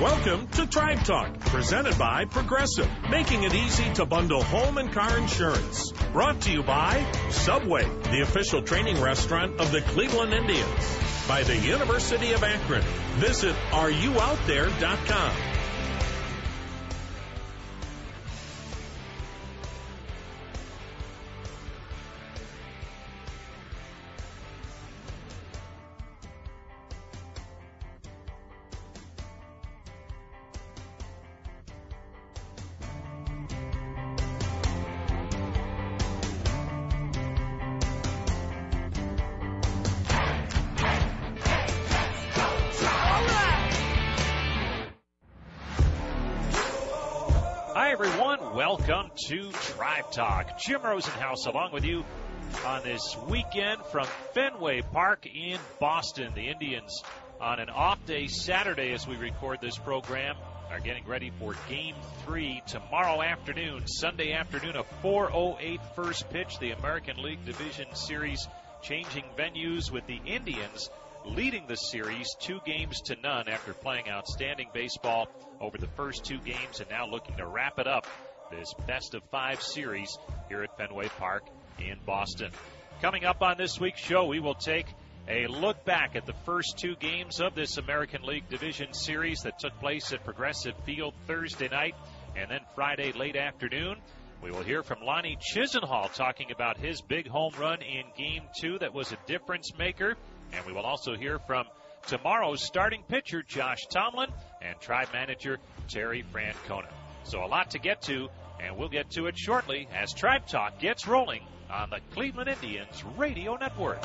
Welcome to Tribe Talk, presented by Progressive, making it easy to bundle home and car insurance. Brought to you by Subway, the official training restaurant of the Cleveland Indians. By the University of Akron. Visit areyououtthere.com. everyone. Welcome to Tribe Talk. Jim Rosenhaus along with you on this weekend from Fenway Park in Boston. The Indians on an off day Saturday as we record this program are getting ready for game three tomorrow afternoon, Sunday afternoon, a 408 first pitch, the American League Division Series changing venues with the Indians leading the series two games to none after playing outstanding baseball over the first two games and now looking to wrap it up this best of five series here at Fenway Park in Boston. Coming up on this week's show, we will take a look back at the first two games of this American League Division Series that took place at Progressive Field Thursday night and then Friday late afternoon. We will hear from Lonnie Chisenhall talking about his big home run in Game 2 that was a difference maker. And we will also hear from tomorrow's starting pitcher, Josh Tomlin, and tribe manager, Terry Francona. So a lot to get to, and we'll get to it shortly as Tribe Talk gets rolling on the Cleveland Indians Radio Network.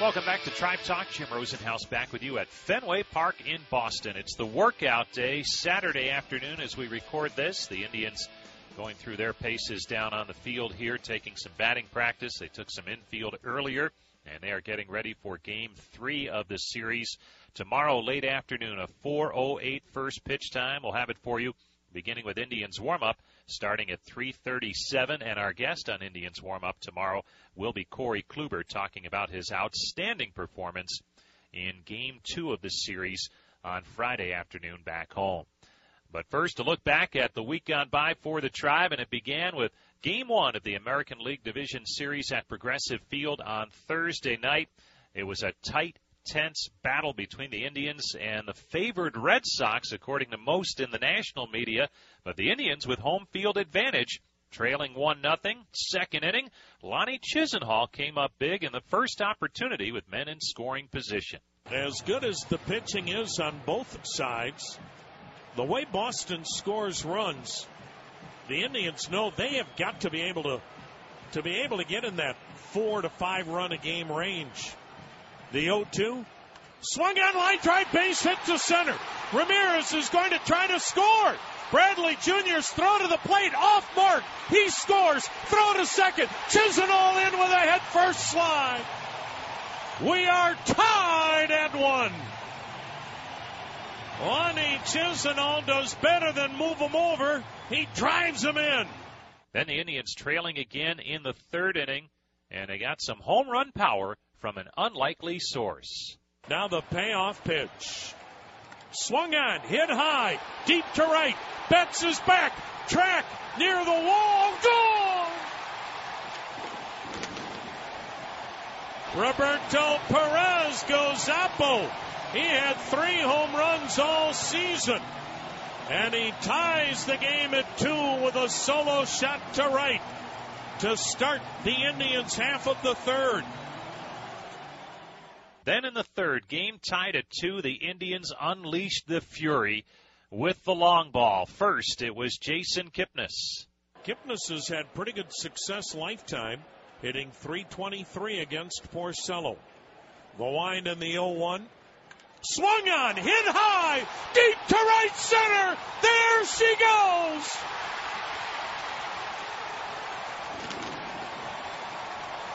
Welcome back to Tribe Talk. Jim Rosenhaus back with you at Fenway Park in Boston. It's the workout day, Saturday afternoon as we record this. The Indians going through their paces down on the field here, taking some batting practice. They took some infield earlier, and they are getting ready for game three of the series tomorrow late afternoon. A 4:08 first pitch time. We'll have it for you, beginning with Indians warm up, starting at 3:37. And our guest on Indians warm up tomorrow will be Corey Kluber, talking about his outstanding performance in game two of the series on Friday afternoon back home. But first, to look back at the week gone by for the Tribe, and it began with Game 1 of the American League Division Series at Progressive Field on Thursday night. It was a tight, tense battle between the Indians and the favored Red Sox, according to most in the national media. But the Indians with home field advantage, trailing 1 nothing. Second inning, Lonnie Chisenhall came up big in the first opportunity with men in scoring position. As good as the pitching is on both sides, the way Boston scores runs, the Indians know they have got to be able to to be able to get in that four to five run a game range. The 0-2 swung on line drive base hit to center. Ramirez is going to try to score. Bradley Jr.'s throw to the plate off mark. He scores. Throw to second. Chisenhall in with a head first slide. We are tied at one. Lonnie Chisenhall does better than move him over. He drives him in. Then the Indians trailing again in the third inning, and they got some home run power from an unlikely source. Now the payoff pitch. Swung on, hit high, deep to right. Betts is back, track, near the wall, gone! Roberto Perez goes Zappo. He had three home runs all season. And he ties the game at two with a solo shot to right to start the Indians half of the third. Then in the third, game tied at two, the Indians unleashed the fury with the long ball. First, it was Jason Kipnis. Kipnis has had pretty good success lifetime, hitting 323 against Porcello. The wind in the 0 1. Swung on, hit high, deep to right center. There she goes.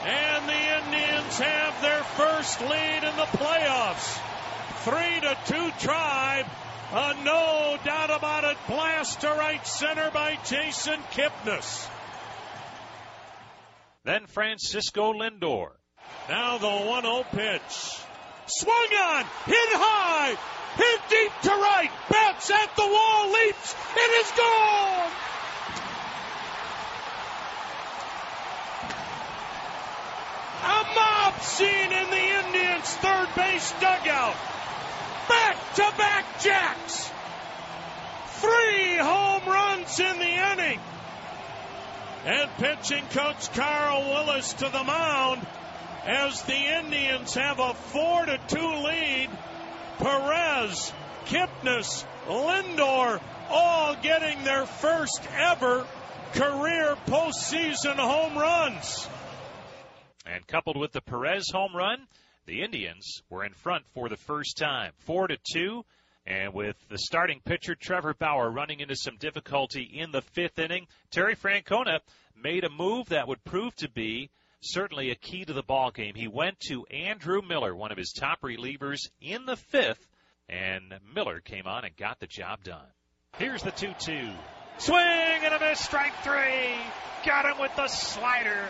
And the Indians have their first lead in the playoffs. Three to two tribe. A no doubt about it blast to right center by Jason Kipnis. Then Francisco Lindor. Now the 1 0 pitch. Swung on, hit high, hit deep to right, Betts at the wall, leaps, it is gone! A mob scene in the Indians' third base dugout. Back to back jacks. Three home runs in the inning. And pitching coach Carl Willis to the mound as the Indians have a 4 to 2 lead. Perez, Kipnis, Lindor all getting their first ever career postseason home runs. And coupled with the Perez home run, the Indians were in front for the first time, 4 to 2. And with the starting pitcher Trevor Bauer running into some difficulty in the fifth inning, Terry Francona made a move that would prove to be certainly a key to the ball game. He went to Andrew Miller, one of his top relievers, in the fifth, and Miller came on and got the job done. Here's the 2-2. Swing and a miss, strike three. Got him with the slider.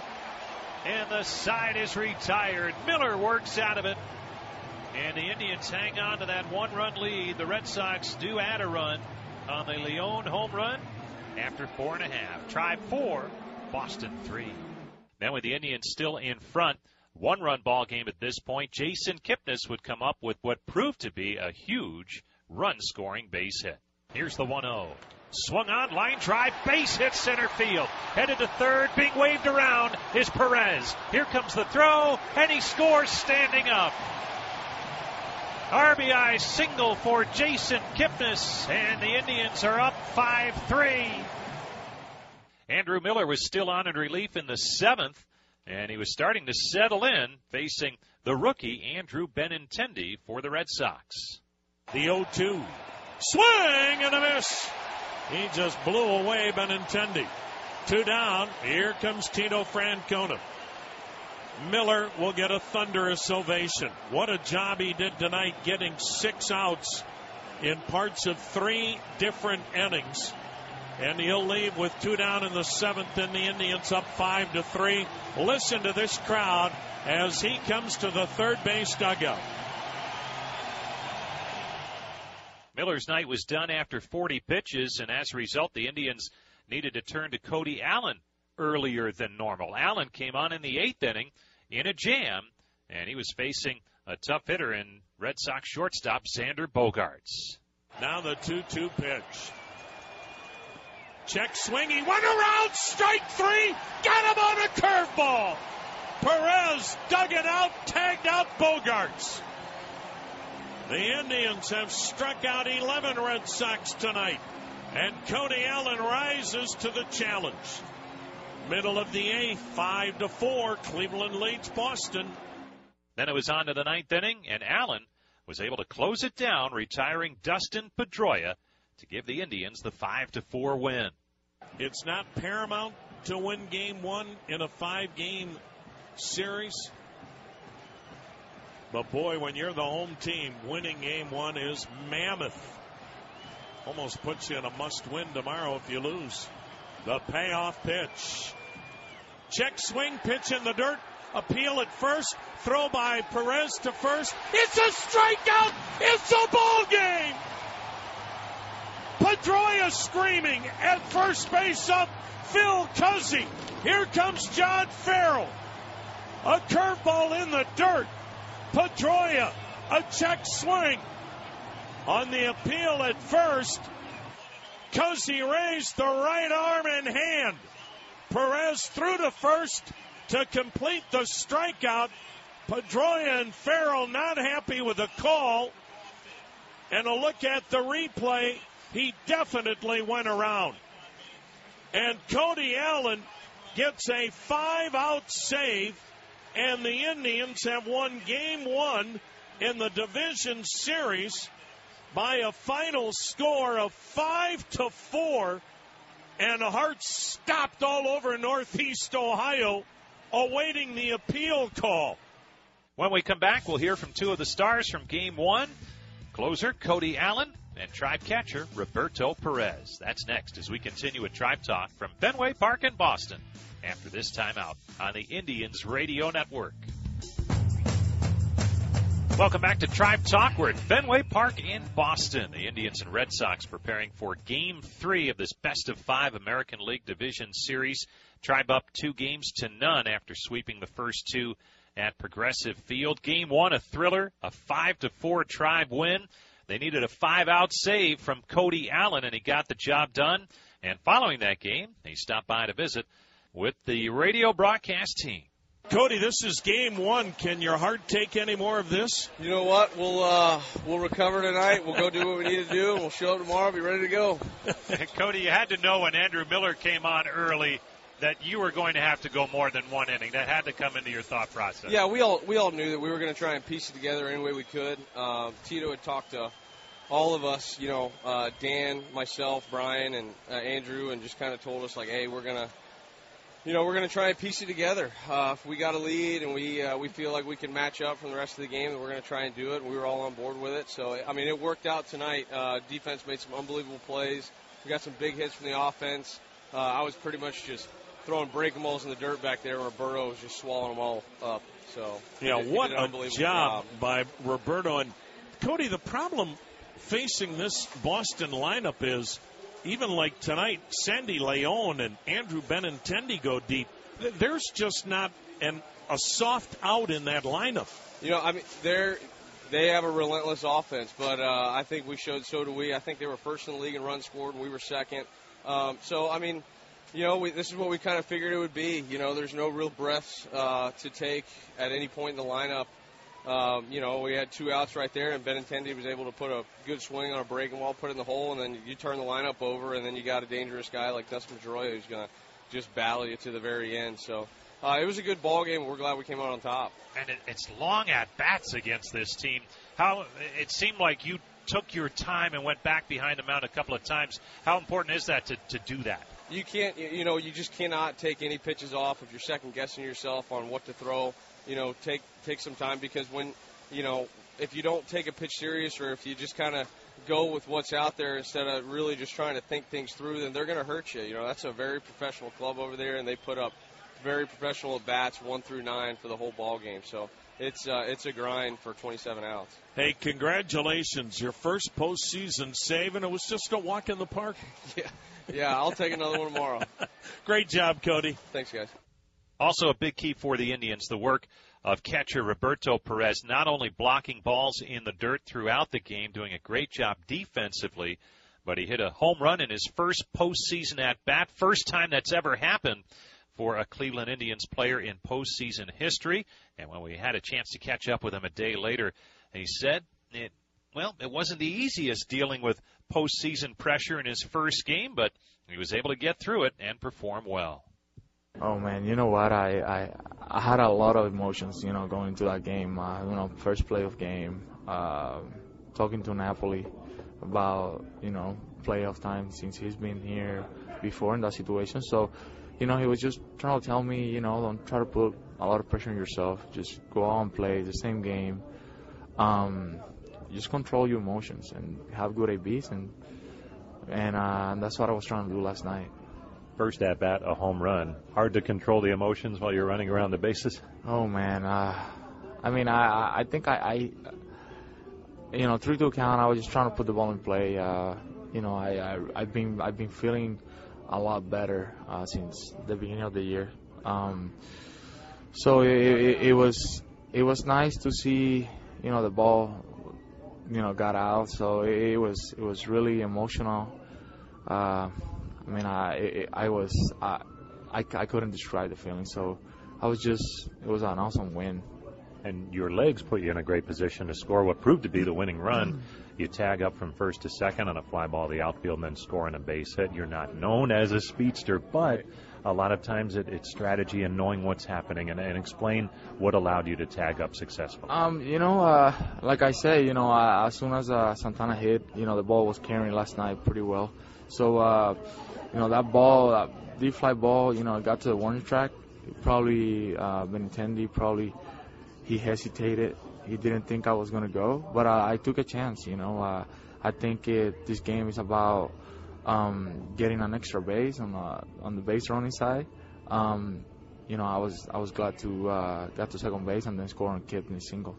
And the side is retired. Miller works out of it. And the Indians hang on to that one run lead. The Red Sox do add a run on the Leon home run after four and a half. Tribe four, Boston three. Then with the Indians still in front, one run ball game at this point, Jason Kipnis would come up with what proved to be a huge run scoring base hit. Here's the 1 0. Swung on, line drive, base hit center field. Headed to third, being waved around is Perez. Here comes the throw, and he scores standing up. RBI single for Jason Kipnis, and the Indians are up 5 3. Andrew Miller was still on in relief in the seventh, and he was starting to settle in, facing the rookie Andrew Benintendi for the Red Sox. The 0 2. Swing and a miss. He just blew away Benintendi. Two down. Here comes Tito Francona. Miller will get a thunderous ovation. What a job he did tonight getting six outs in parts of three different innings. And he'll leave with two down in the seventh, and the Indians up five to three. Listen to this crowd as he comes to the third base dugout. Miller's night was done after 40 pitches, and as a result, the Indians needed to turn to Cody Allen earlier than normal. Allen came on in the eighth inning in a jam, and he was facing a tough hitter in Red Sox shortstop Xander Bogaerts. Now the 2 2 pitch. Check swing. He went around. Strike three. Got him on a curveball. Perez dug it out, tagged out Bogaerts. The Indians have struck out 11 Red Sox tonight, and Cody Allen rises to the challenge. Middle of the eighth, five to four. Cleveland leads Boston. Then it was on to the ninth inning, and Allen was able to close it down, retiring Dustin Pedroia to give the Indians the five to four win. It's not paramount to win game one in a five game series. But boy, when you're the home team, winning game one is mammoth. Almost puts you in a must win tomorrow if you lose. The payoff pitch. Check swing pitch in the dirt. Appeal at first. Throw by Perez to first. It's a strikeout. It's a ball game. Pedroia screaming at first base up Phil Cuzzi. Here comes John Farrell. A curveball in the dirt. Pedroia, a check swing. On the appeal at first, Cuzzi raised the right arm and hand. Perez threw to first to complete the strikeout. Pedroia and Farrell not happy with the call. And a look at the replay, he definitely went around. And Cody Allen gets a five out save, and the Indians have won game one in the division series by a final score of five to four. And the heart stopped all over Northeast Ohio, awaiting the appeal call. When we come back, we'll hear from two of the stars from game one closer Cody Allen and tribe catcher Roberto Perez. That's next as we continue with Tribe Talk from Fenway Park in Boston after this timeout on the Indians Radio Network. Welcome back to Tribe Talk. We're at Fenway Park in Boston. The Indians and Red Sox preparing for Game 3 of this best of five American League Division Series. Tribe up two games to none after sweeping the first two at Progressive Field. Game 1, a thriller, a 5 to 4 Tribe win. They needed a five out save from Cody Allen, and he got the job done. And following that game, he stopped by to visit with the radio broadcast team. Cody, this is game one. Can your heart take any more of this? You know what? We'll uh, we'll recover tonight. We'll go do what we need to do, and we'll show up tomorrow. Be ready to go. Cody, you had to know when Andrew Miller came on early that you were going to have to go more than one inning. That had to come into your thought process. Yeah, we all we all knew that we were going to try and piece it together any way we could. Uh, Tito had talked to all of us, you know, uh, Dan, myself, Bryan, and uh, Andrew, and just kind of told us like, hey, we're gonna you know, we're going to try and piece it together. Uh, if we got a lead and we uh, we feel like we can match up from the rest of the game, then we're going to try and do it. And we were all on board with it. So I mean, it worked out tonight. Uh, defense made some unbelievable plays. We got some big hits from the offense. Uh, I was pretty much just throwing breaking balls in the dirt back there, where Berto was just swallowing them all up. So yeah, what a job, job by Roberto and Cody. The problem facing this Boston lineup is even like tonight, Sandy Leon and Andrew Benintendi go deep. There's just not an a soft out in that lineup. You know, I mean, they're they have a relentless offense, but uh, I think we showed so do we. I think they were first in the league in runs scored, and we were second. Um, so I mean, you know, we, this is what we kind of figured it would be. You know, there's no real breaths uh, to take at any point in the lineup. Um, you know, we had two outs right there, and Benintendi was able to put a good swing on a breaking ball, put it in the hole, and then you turn the lineup over, and then you got a dangerous guy like Dustin Pedroia who's going to just battle you to the very end. So uh, it was a good ball game. We're glad we came out on top. And it, it's long at bats against this team. How it seemed like you took your time and went back behind the mound a couple of times. How important is that to, to do that? You can't, you know, you just cannot take any pitches off if you're second guessing yourself on what to throw you know, take take some time because when, you know, if you don't take a pitch serious or if you just kind of go with what's out there instead of really just trying to think things through, then they're going to hurt you. You know, that's a very professional club over there, and they put up very professional at bats, one through nine for the whole ball game. So it's uh, it's a grind for 27 outs. Hey, congratulations! Your first postseason save, and it was just a walk in the park. yeah, yeah. I'll take another one tomorrow. Great job, Cody. Thanks, guys. Also, a big key for the Indians, the work of catcher Roberto Perez, not only blocking balls in the dirt throughout the game, doing a great job defensively, but he hit a home run in his first postseason at bat. First time that's ever happened for a Cleveland Indians player in postseason history. And when we had a chance to catch up with him a day later, he said it, well, it wasn't the easiest dealing with postseason pressure in his first game, but he was able to get through it and perform well. Oh man, you know what? I I I had a lot of emotions, you know, going into that game. Uh, you know, first playoff game, uh, talking to Napoli about you know playoff time since he's been here before in that situation. So, you know, he was just trying to tell me, you know, don't try to put a lot of pressure on yourself. Just go out and play the same game. Um, just control your emotions and have good ABs and and uh, that's what I was trying to do last night first at bat a home run. Hard to control the emotions while you're running around the bases. Oh man, uh, I mean, I I think I, I you know three two count. I was just trying to put the ball in play. Uh, you know, I, I I've been I've been feeling a lot better uh, since the beginning of the year. Um, so it, it, it was it was nice to see you know the ball you know got out. So it, it was it was really emotional. Uh, I mean, I I was I, I, I couldn't describe the feeling. So I was just it was an awesome win. and your legs put you in a great position to score what proved to be the winning run. You tag up from first to second on a fly ball to the outfield and then score on a base hit. You're not known as a speedster, but a lot of times it, it's strategy and knowing what's happening and, and explain what allowed you to tag up successfully. Um, you know, uh, like I say, you know, uh, as soon as uh, Santana hit, you know, the ball was carrying last night pretty well. So, uh, you know, that ball, that deep fly ball, you know, got to the warning track. Probably uh, Benintendi, probably he hesitated. He didn't think I was gonna go, but uh, I took a chance. You know, uh, I think it, this game is about um, getting an extra base on the on the base running side. Um, you know, I was I was glad to uh, get to second base and then score on Kipnis single.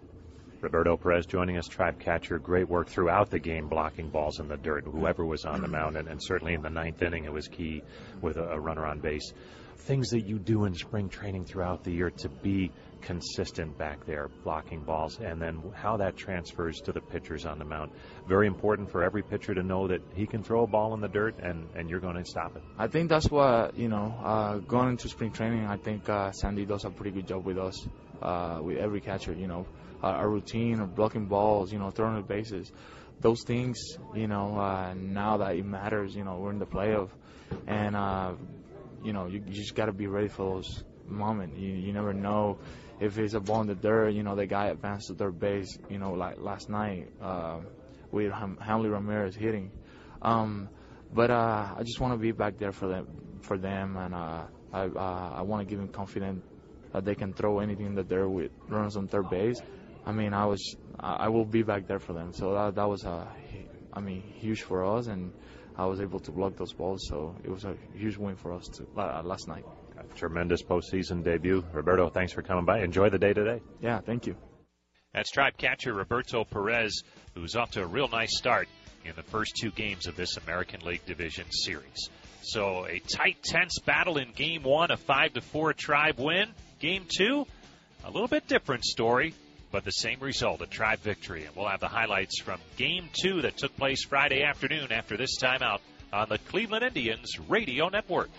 Roberto Perez joining us, tribe catcher. Great work throughout the game, blocking balls in the dirt, whoever was on the mound, and, and certainly in the ninth inning, it was key with a, a runner on base. Things that you do in spring training throughout the year to be consistent back there, blocking balls, and then how that transfers to the pitchers on the mound. Very important for every pitcher to know that he can throw a ball in the dirt and, and you're going to stop it. I think that's what, you know, uh, going into spring training, I think uh, Sandy does a pretty good job with us, uh, with every catcher, you know, our routine of blocking balls, you know, throwing the bases. Those things, you know, uh, now that it matters, you know, we're in the playoff, and uh, you know, you, you just got to be ready for those moments. You, you never know if it's a ball in the dirt, you know, the guy advanced to third base, you know, like last night uh, with Ham- Hanley Ramirez hitting. Um, but uh, I just want to be back there for them, for them, and uh, I uh, I want to give them confidence that they can throw anything in the dirt with runners on third base. I mean, I was I will be back there for them. So that that was a, I mean, huge for us, and I was able to block those balls. So it was a huge win for us to, uh, last night. Tremendous postseason debut. Roberto, thanks for coming by. Enjoy the day today. Yeah, thank you. That's tribe catcher Roberto Perez, who's off to a real nice start in the first two games of this American League Division Series. So a tight, tense battle in Game One, a five to four Tribe win. Game Two, a little bit different story, but the same result, a Tribe victory. And we'll have the highlights from Game Two that took place Friday afternoon after this timeout on the Cleveland Indians Radio Network.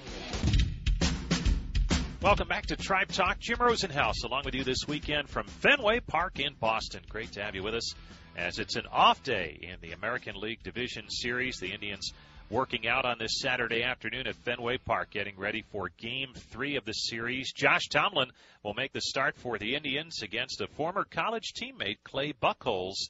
Welcome back to Tribe Talk. Jim Rosenhaus along with you this weekend from Fenway Park in Boston. Great to have you with us as it's an off day in the American League Division Series. The Indians working out on this Saturday afternoon at Fenway Park, getting ready for game three of the series. Josh Tomlin will make the start for the Indians against a former college teammate, Clay Buchholz.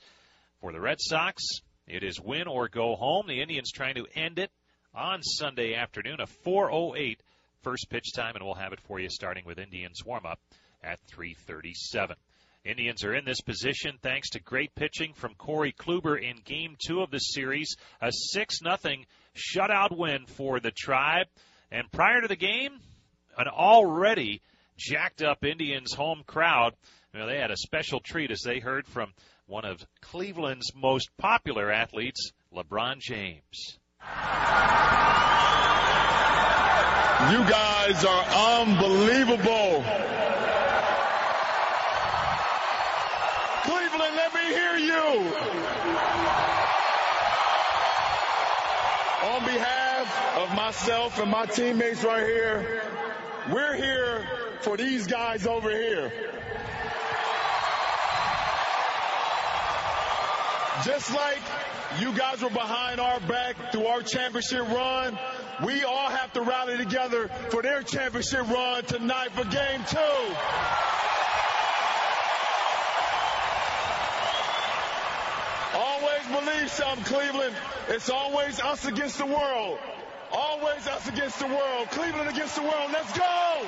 For the Red Sox, it is win or go home. The Indians trying to end it on Sunday afternoon, a 408 first pitch time, and we'll have it for you starting with Indians warm up at 337. Indians are in this position thanks to great pitching from Corey Kluber in game two of the series. A 6 nothing shutout win for the Tribe. And prior to the game, an already jacked up Indians home crowd. You know, they had a special treat as they heard from one of Cleveland's most popular athletes, LeBron James. You guys are unbelievable. Cleveland, let me hear you. On behalf of myself and my teammates right here, we're here for these guys over here. Just like you guys were behind our back through our championship run, we all have to rally together for their championship run tonight for game two. Always believe something, Cleveland. It's always us against the world. Always us against the world. Cleveland against the world. Let's go!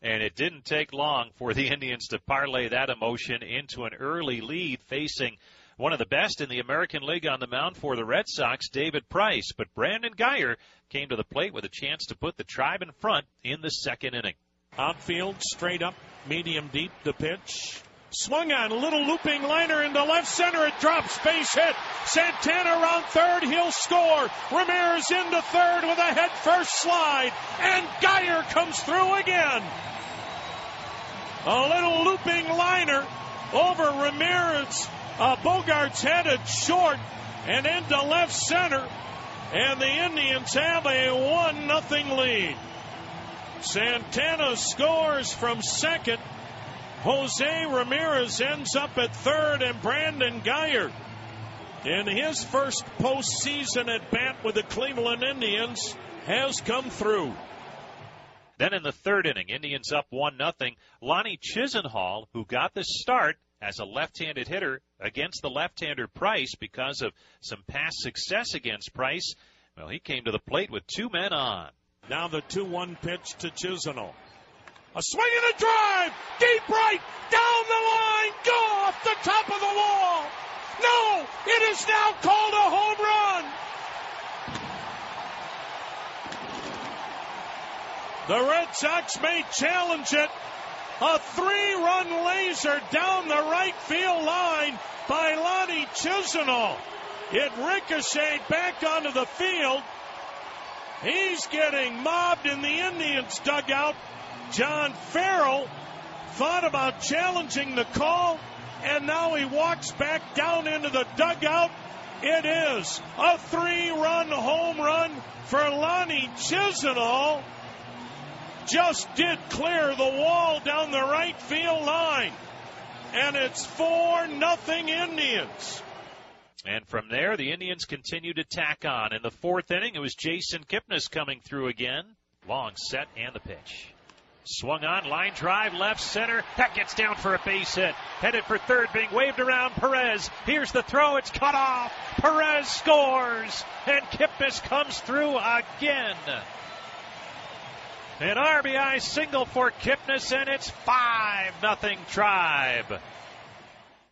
And it didn't take long for the Indians to parlay that emotion into an early lead facing one of the best in the American League on the mound for the Red Sox, David Price. But Brandon Guyer came to the plate with a chance to put the tribe in front in the second inning. Outfield, straight up, medium deep, the pitch. Swung on, a little looping liner into left center. It drops, base hit. Santana around third, he'll score. Ramirez into third with a head first slide. And Guyer comes through again. A little looping liner over Ramirez. Uh, Bogaerts headed short and into left center. And the Indians have a 1 nothing lead. Santana scores from second. Jose Ramirez ends up at third, and Brandon Guyer, in his first postseason at bat with the Cleveland Indians, has come through. Then in the third inning, Indians up 1 nothing. Lonnie Chisenhall, who got the start as a left-handed hitter against the left-hander Price because of some past success against Price, well, he came to the plate with two men on. Now the 2-1 pitch to Chisenhall. A swing and a drive, deep right, down the line, go off the top of the wall. No, it is now called a home run. The Red Sox may challenge it. A three run laser down the right field line by Lonnie Chisenhall. It ricocheted back onto the field. He's getting mobbed in the Indians dugout. John Farrell thought about challenging the call, and now he walks back down into the dugout. It is a three run home run for Lonnie Chisenhall just did clear the wall down the right field line. And it's 4 nothing Indians. And from there, the Indians continue to tack on. In the fourth inning, it was Jason Kipnis coming through again. Long set and the pitch. Swung on, line drive, left center. That gets down for a base hit. Headed for third, being waved around. Perez. Here's the throw. It's cut off. Perez scores. And Kipnis comes through again. An RBI single for Kipnis, and it's 5 nothing Tribe.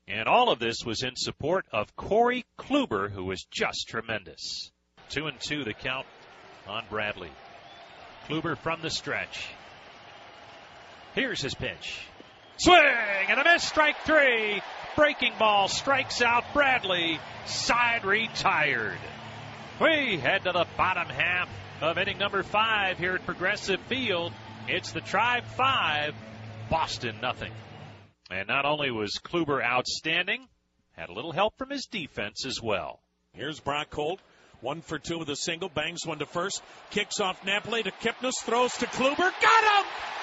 And all of this was in support of Corey Kluber, who was just tremendous. Two and two the count on Bradley. Kluber from the stretch. Here's his pitch. Swing and a miss, strike three. Breaking ball strikes out Bradley. Side retired. We head to the bottom half of inning number five here at Progressive Field. It's the Tribe five, Boston nothing. And not only was Kluber outstanding, had a little help from his defense as well. Here's Brock Holt. One for two with a single, bangs one to first, kicks off Napoli to Kipnis, throws to Kluber, got him!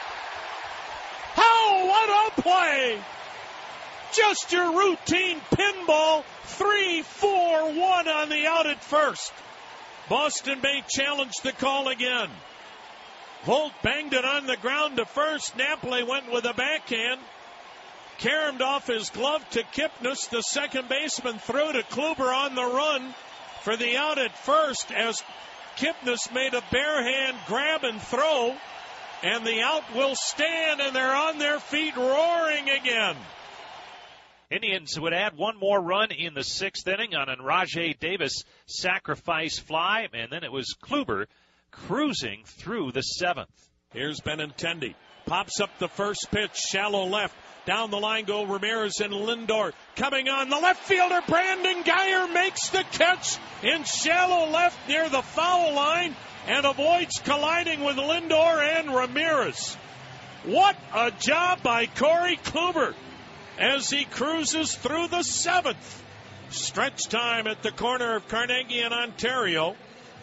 What oh a play! Just your routine pinball, three, four, one on the out at first. Boston Bay challenged the call again. Holt banged it on the ground to first. Napoli went with a backhand. Caromed off his glove to Kipnis. The second baseman threw to Kluber on the run for the out at first as Kipnis made a bare hand grab and throw. And the out will stand, and they're on their feet roaring again. Indians would add one more run in the sixth inning on an Rajai Davis sacrifice fly, and then it was Kluber cruising through the seventh. Here's Benintendi. Pops up the first pitch, shallow left. Down the line go Ramirez and Lindor. Coming on, the left fielder Brandon Guyer makes the catch in shallow left near the foul line and avoids colliding with Lindor and Ramirez. What a job by Corey Kluber as he cruises through the seventh. Stretch time at the corner of Carnegie and Ontario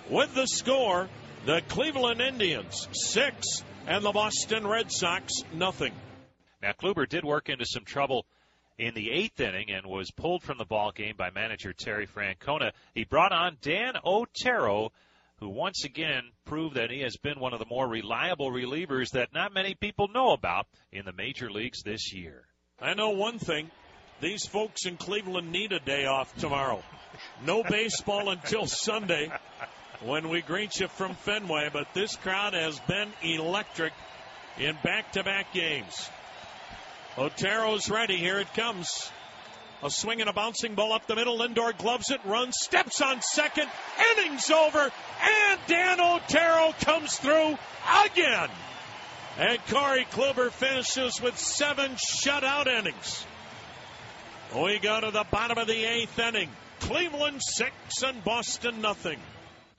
with the score the Cleveland Indians six and the Boston Red Sox nothing. Now Kluber did work into some trouble in the eighth inning and was pulled from the ball game by manager Terry Francona. He brought on Dan Otero, who once again proved that he has been one of the more reliable relievers that not many people know about in the major leagues this year. I know one thing. These folks in Cleveland need a day off tomorrow. No baseball until Sunday when we greet you from Fenway, but this crowd has been electric in back to back games. Otero's ready. Here it comes. A swing and a bouncing ball up the middle. Lindor gloves it, runs, steps on second. Innings over, and Dan Otero comes through again. And Corey Kluber finishes with seven shutout innings. We go to the bottom of the eighth inning. Cleveland six and Boston nothing.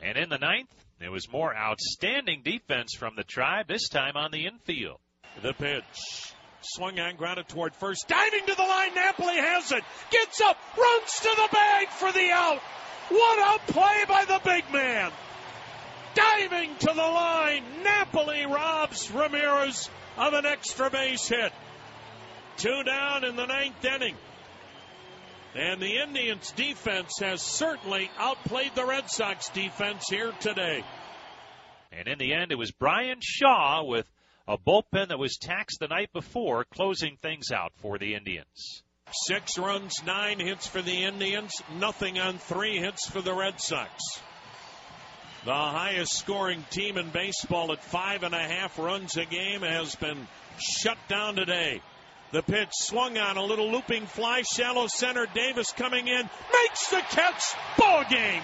And in the ninth, there was more outstanding defense from the tribe, this time on the infield. The pitch. Swung on, grounded toward first. Diving to the line. Napoli has it. Gets up. Runs to the bag for the out. What a play by the big man. diving to the line. Napoli robs Ramirez of an extra base hit. Two down in the ninth inning. And the Indians defense has certainly outplayed the Red Sox defense here today. And in the end, it was Bryan Shaw with a bullpen that was taxed the night before, closing things out for the Indians. Six runs, nine hits for the Indians, nothing on three hits for the Red Sox. The highest scoring team in baseball at five and a half runs a game has been shut down today. The pitch swung on a little looping fly, shallow center. Davis coming in, makes the catch. Ball game.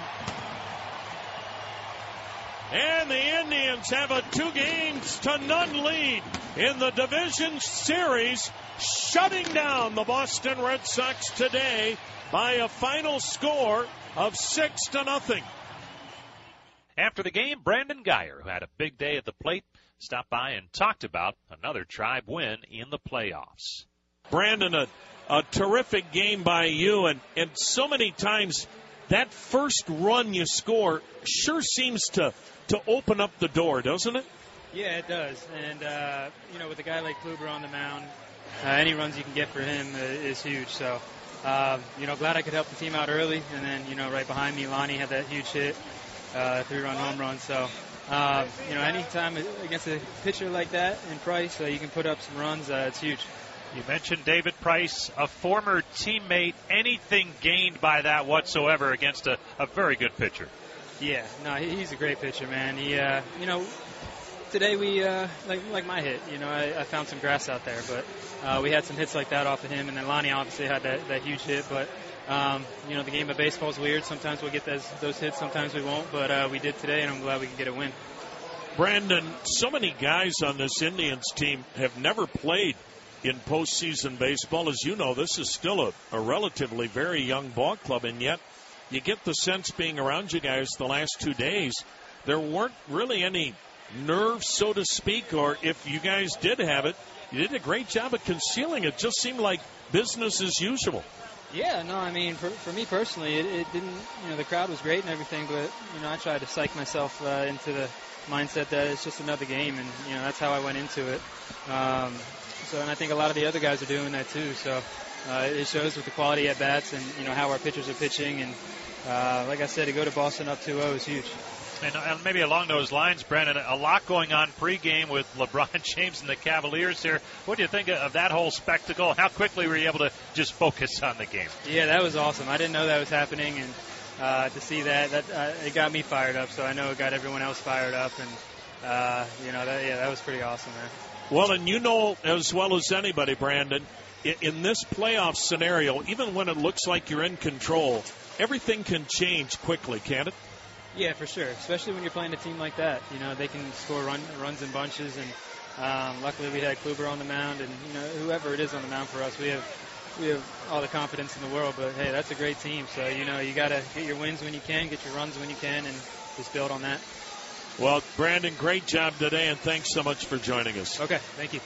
And the Indians have a two games to none lead in the division series, shutting down the Boston Red Sox today by a final score of six to nothing. After the game, Brandon Guyer, who had a big day at the plate, stopped by and talked about another tribe win in the playoffs. Brandon, a, a terrific game by you, and, and so many times that first run you score sure seems to, to open up the door, doesn't it? Yeah, it does. And, uh, you know, with a guy like Kluber on the mound, uh, any runs you can get for him uh, is huge. So, uh, you know, glad I could help the team out early. And then, you know, right behind me, Lonnie had that huge hit, uh, three run home run. So, uh, you know, anytime against a pitcher like that in Price, uh, you can put up some runs, uh, it's huge. You mentioned David Price, a former teammate. Anything gained by that whatsoever against a, a very good pitcher? Yeah, no, he's a great pitcher, man. He, uh, you know, today we uh, like like my hit. You know, I, I found some grass out there, but uh, we had some hits like that off of him, and then Lonnie obviously had that, that huge hit. But um, you know, the game of baseball is weird. Sometimes we'll get those those hits, sometimes we won't. But uh, we did today, and I'm glad we can get a win. Brandon, so many guys on this Indians team have never played in postseason baseball. As you know, this is still a, a relatively very young ball club, and yet you get the sense being around you guys the last two days, there weren't really any nerves, so to speak, or if you guys did have it, you did a great job of concealing it. Just seemed like business as usual. Yeah, no, I mean, for, for me personally, it, it didn't, you know, the crowd was great and everything, but, you know, I tried to psych myself uh, into the mindset that it's just another game, and, you know, that's how I went into it. Um, so, and I think a lot of the other guys are doing that too. So, uh, it shows with the quality at bats and you know how our pitchers are pitching. And uh, like I said, to go to Boston up 2-0 is huge. And, and maybe along those lines, Brandon, a lot going on pregame with LeBron James and the Cavaliers here. What do you think of that whole spectacle? How quickly were you able to just focus on the game? Yeah, that was awesome. I didn't know that was happening, and uh, to see that, that uh, it got me fired up. So I know it got everyone else fired up, and uh, you know, that, yeah, that was pretty awesome, man. Well, and you know as well as anybody, Brandon, in this playoff scenario, even when it looks like you're in control, everything can change quickly, can't it? Yeah, for sure. Especially when you're playing a team like that. You know, they can score run, runs in bunches, and um, luckily we had Kluber on the mound, and you know whoever it is on the mound for us, we have we have all the confidence in the world. But hey, that's a great team. So you know you got to get your wins when you can, get your runs when you can, and just build on that. Well, Brandon, great job today, and thanks so much for joining us. Okay, thank you.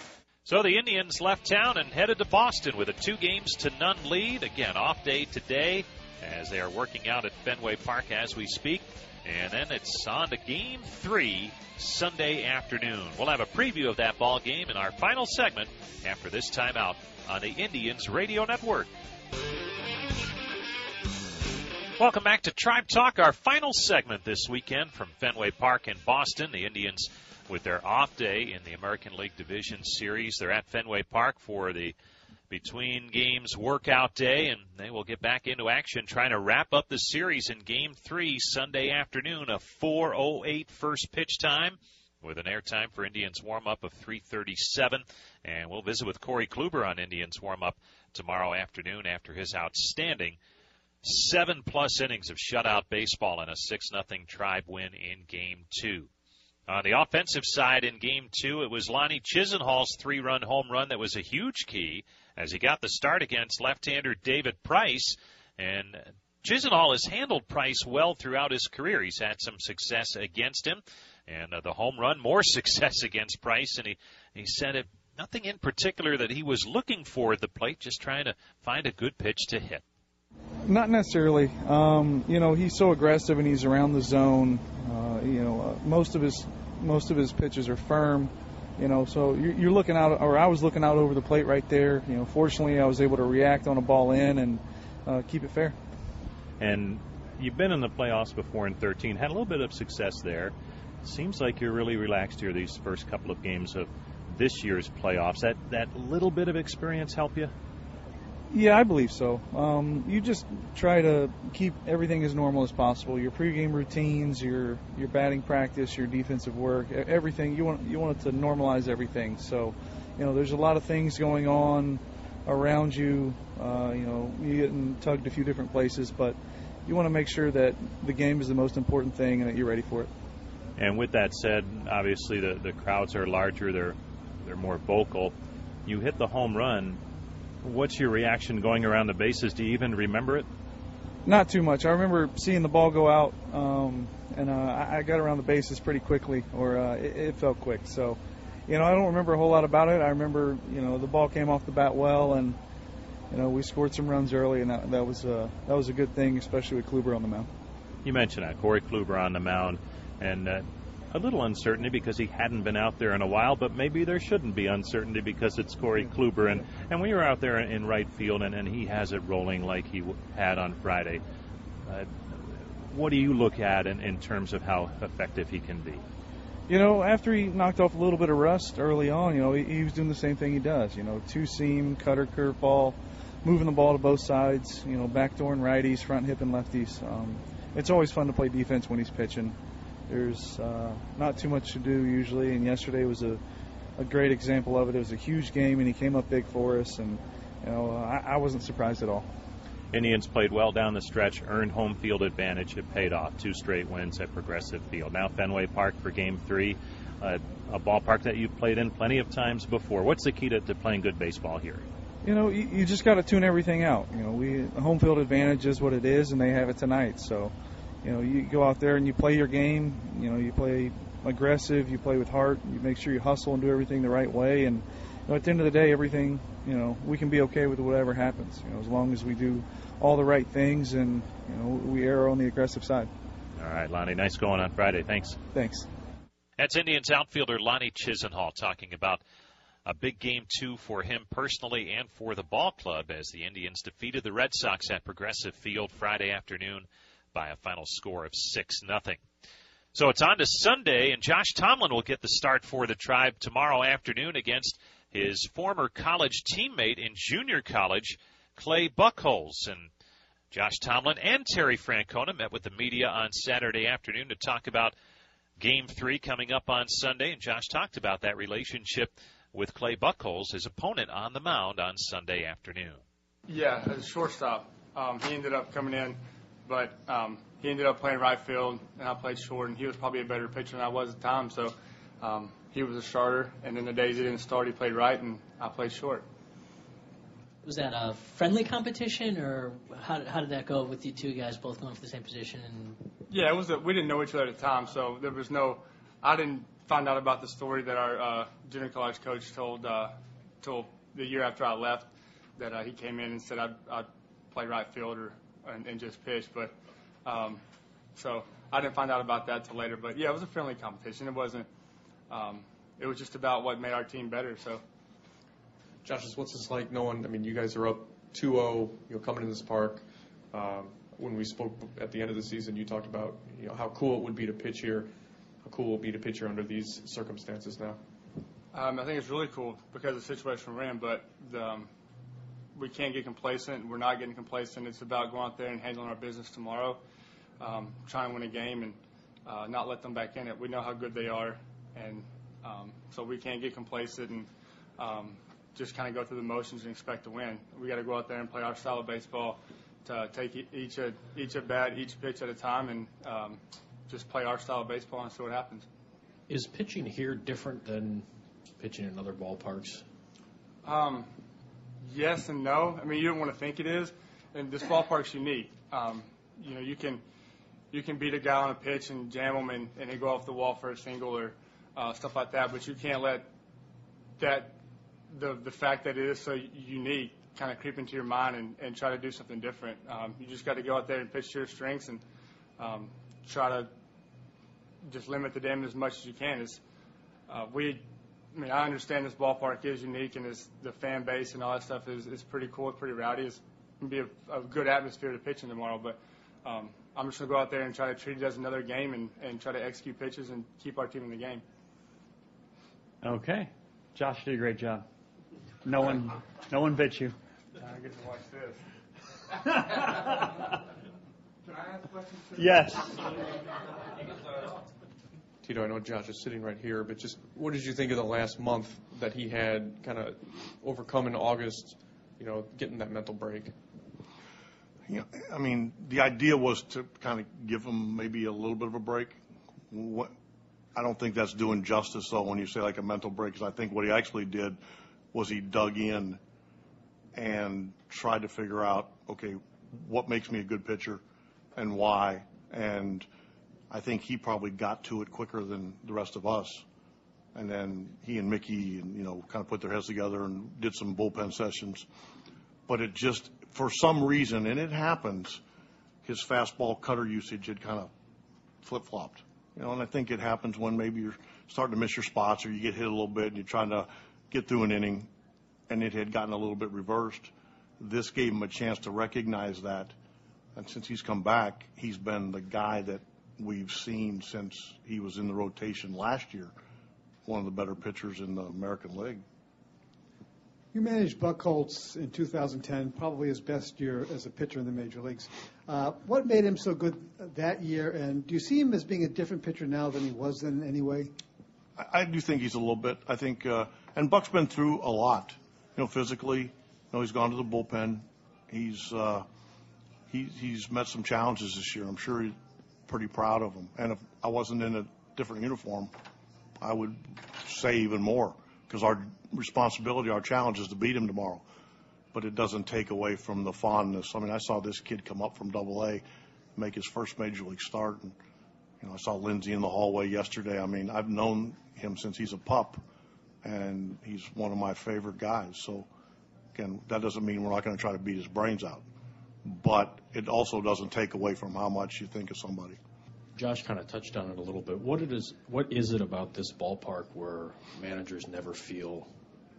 So the Indians left town and headed to Boston with a two games to none lead. Again, off day today as they are working out at Fenway Park as we speak. And then it's on to game three Sunday afternoon. We'll have a preview of that ball game in our final segment after this timeout on the Indians Radio Network. Welcome back to Tribe Talk, our final segment this weekend from Fenway Park in Boston. The Indians, with their off day in the American League Division Series, they're at Fenway Park for the between games workout day, and they will get back into action trying to wrap up the series in Game Three Sunday afternoon. A 4:08 first pitch time with an airtime for Indians warm up of 3:37, and we'll visit with Corey Kluber on Indians warm up tomorrow afternoon after his outstanding seven plus innings of shutout baseball and a six nothing tribe win in game two. On the offensive side in game two, it was Lonnie Chisenhall's three run home run that was a huge key as he got the start against left-hander David Price. And Chisenhall has handled Price well throughout his career. He's had some success against him and uh, the home run more success against Price. And he, he said it, nothing in particular that he was looking for at the plate, just trying to find a good pitch to hit. Not necessarily. Um, you know, he's so aggressive and he's around the zone. Uh, you know, uh, most of his most of his pitches are firm. You know, so you're, looking out, or I was looking out over the plate right there. You know, fortunately, I was able to react on a ball in and uh, keep it fair. And you've been in the playoffs before in 13, had a little bit of success there. Seems like you're really relaxed here these first couple of games of this year's playoffs. That that little bit of experience help you? Yeah, I believe so. Um, you just try to keep everything as normal as possible. Your pregame routines, your your batting practice, your defensive work, everything. You want you want it to normalize everything. So, you know, there's a lot of things going on around you. Uh, you know, you're getting tugged a few different places, but you want to make sure that the game is the most important thing and that you're ready for it. And with that said, obviously the the crowds are larger. They're they're more vocal. You hit the home run What's your reaction going around the bases? Do you even remember it? Not too much. I remember seeing the ball go out, um, and uh, I got around the bases pretty quickly, or uh, it, it felt quick. So, you know, I don't remember a whole lot about it. I remember, you know, the ball came off the bat well, and you know, we scored some runs early, and that, that was uh, that was a good thing, especially with Kluber on the mound. You mentioned that Corey Kluber on the mound, and uh, a little uncertainty because he hadn't been out there in a while, but maybe there shouldn't be uncertainty because it's Corey Kluber. And, and we were out there in right field, and, and he has it rolling like he had on Friday. Uh, what do you look at in, in terms of how effective he can be? You know, after he knocked off a little bit of rust early on, you know, he, he was doing the same thing he does. You know, two seam, cutter, curveball, moving the ball to both sides. You know, backdoor and righties, front hip and lefties. Um, it's always fun to play defense when he's pitching. There's uh, not too much to do usually, and yesterday was a, a great example of it. It was a huge game, and he came up big for us, and you know I, I wasn't surprised at all. Indians played well down the stretch, earned home field advantage. It paid off. Two straight wins at Progressive Field. Now Fenway Park for Game Three, uh, a ballpark that you've played in plenty of times before. What's the key to, to playing good baseball here? You know, you, you just got to tune everything out. You know, we home field advantage is what it is, and they have it tonight. So you know, you go out there and you play your game. You know, you play aggressive, you play with heart, you make sure you hustle and do everything the right way. And you know, at the end of the day, everything, you know, we can be okay with whatever happens. You know, as long as we do all the right things and you know we err on the aggressive side. All right, Lonnie, nice going on Friday. Thanks. Thanks. That's Indians outfielder Lonnie Chisenhall talking about a big game two for him personally and for the ball club as the Indians defeated the Red Sox at Progressive Field Friday afternoon by a final score of 6 nothing. So it's on to Sunday, and Josh Tomlin will get the start for the Tribe tomorrow afternoon against his former college teammate in junior college, Clay Buchholz. And Josh Tomlin and Terry Francona met with the media on Saturday afternoon to talk about Game 3 coming up on Sunday. And Josh talked about that relationship with Clay Buchholz, his opponent on the mound on Sunday afternoon. Yeah, as a shortstop, um, he ended up coming in but um, he ended up playing right field, and I played short, and he was probably a better pitcher than I was at the time. So um, he was a starter, and then the days he didn't start, he played right, and I played short. Was that a friendly competition, or how, how did that go with you two guys both going for the same position? And yeah, it was. A, we didn't know each other at the time, so there was no. I didn't find out about the story that our uh, junior college coach told uh, told the year after I left that uh, he came in and said I'd, I'd play right field or and, and just pitch. But um, so I didn't find out about that till later. But yeah, it was a friendly competition. It wasn't. Um, it was just about what made our team better. So. Josh, what's this like knowing? I mean, you guys are up 2-0, you know, coming in this park. Um, when we spoke at the end of the season, you talked about you know how cool it would be to pitch here. How cool it would be to pitch here under these circumstances now. Um, I think it's really cool because of the situation we're in, but the, um, we can't get complacent. We're not getting complacent. It's about going out there and handling our business tomorrow, um, trying to win a game and uh, not let them back in it. We know how good they are, and um, so we can't get complacent and um, just kind of go through the motions and expect to win. We got to go out there and play our style of baseball, to take each at each at bat, each pitch at a time, and um, just play our style of baseball and see what happens. Is pitching here different than pitching in other ballparks? Um, yes and no. I mean, you don't want to think it is, and this ballpark's unique. Um, you know, you can you can beat a guy on a pitch and jam him and, and he go off the wall for a single or uh, stuff like that, but you can't let that the the fact that it is so unique kind of creep into your mind and, and try to do something different. Um, you just got to go out there and pitch to your strengths and um, try to just limit the damage as much as you can. Is uh, we, I mean, I understand this ballpark is unique and is the fan base and all that stuff is, is pretty cool, pretty rowdy. It's gonna be a, a good atmosphere to pitch in tomorrow, but um, I'm just gonna go out there and try to treat it as another game and, and try to execute pitches and keep our team in the game. Okay, Josh did a great job. No one, no one bit you. I get to watch this. Can I ask questions? Yes. Tito, I know Josh is sitting right here, but just what did you think of the last month that he had kind of overcome in August, you know, getting that mental break? Know, I mean, the idea was to kind of give him maybe a little bit of a break. What, I don't think that's doing justice, though, when you say like a mental break, because I think what he actually did was he dug in and tried to figure out, okay, what makes me a good pitcher and why. And I think he probably got to it quicker than the rest of us. And then he and Mickey, you know, kind of put their heads together and did some bullpen sessions. But it just, for some reason, and it happens, his fastball cutter usage had kind of flip flopped. You know, and I think it happens when maybe you're starting to miss your spots or you get hit a little bit and you're trying to get through an inning and it had gotten a little bit reversed. This gave him a chance to recognize that. And since he's come back, he's been the guy that we've seen since he was in the rotation last year, one of the better pitchers in the American League. You managed Buchholz in 2010, probably his best year as a pitcher in the major leagues. Uh, what made him so good that year, and do you see him as being a different pitcher now than he was then anyway? I, I do think he's a little bit. I think, uh, and Buck's been through a lot, you know, physically. You know, he's gone to the bullpen. He's uh, he, he's met some challenges this year. I'm sure he's pretty proud of them. And if I wasn't in a different uniform, I would say even more because our responsibility, our challenge is to beat him tomorrow. But it doesn't take away from the fondness. I mean, I saw this kid come up from Double A, make his first major league start, and you know, I saw Lindsey in the hallway yesterday. I mean, I've known him since he's a pup, and he's one of my favorite guys. So, again, that doesn't mean we're not going to try to beat his brains out, but it also doesn't take away from how much you think of somebody. Josh kind of touched on it a little bit. What it is, what is it about this ballpark where managers never feel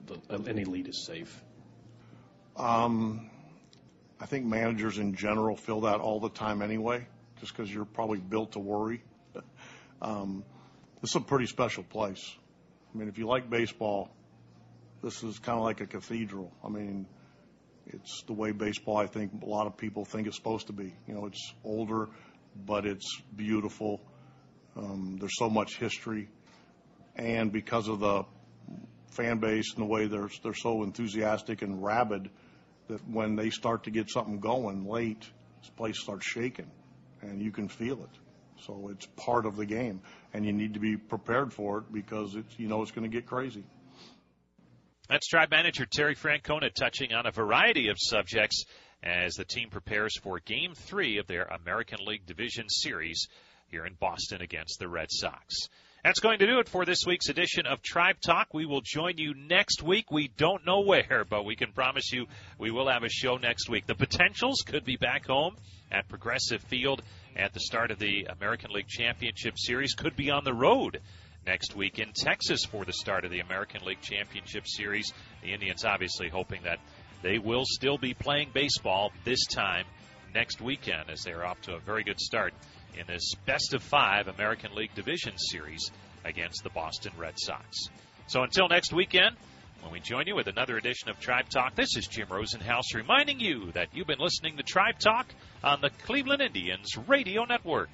the, an elite is safe? Um, I think managers in general feel that all the time anyway, just because you're probably built to worry. um, this is a pretty special place. I mean, if you like baseball, this is kind of like a cathedral. I mean, it's the way baseball, I think, a lot of people think it's supposed to be. You know, it's older, but it's beautiful. Um, there's so much history, and because of the fan base and the way they're they're so enthusiastic and rabid, that when they start to get something going late, this place starts shaking, and you can feel it. So it's part of the game, and you need to be prepared for it because it's you know it's going to get crazy. That's Tribe Manager Terry Francona touching on a variety of subjects as the team prepares for Game 3 of their American League Division Series here in Boston against the Red Sox. That's going to do it for this week's edition of Tribe Talk. We will join you next week. We don't know where, but we can promise you we will have a show next week. The potentials could be back home at Progressive Field at the start of the American League Championship Series, could be on the road next week in Texas for the start of the American League Championship Series. The Indians obviously hoping that they will still be playing baseball this time next weekend as they're off to a very good start in this best of five American League Division Series against the Boston Red Sox. So until next weekend, when we join you with another edition of Tribe Talk, this is Jim Rosenhaus reminding you that you've been listening to Tribe Talk on the Cleveland Indians Radio Network.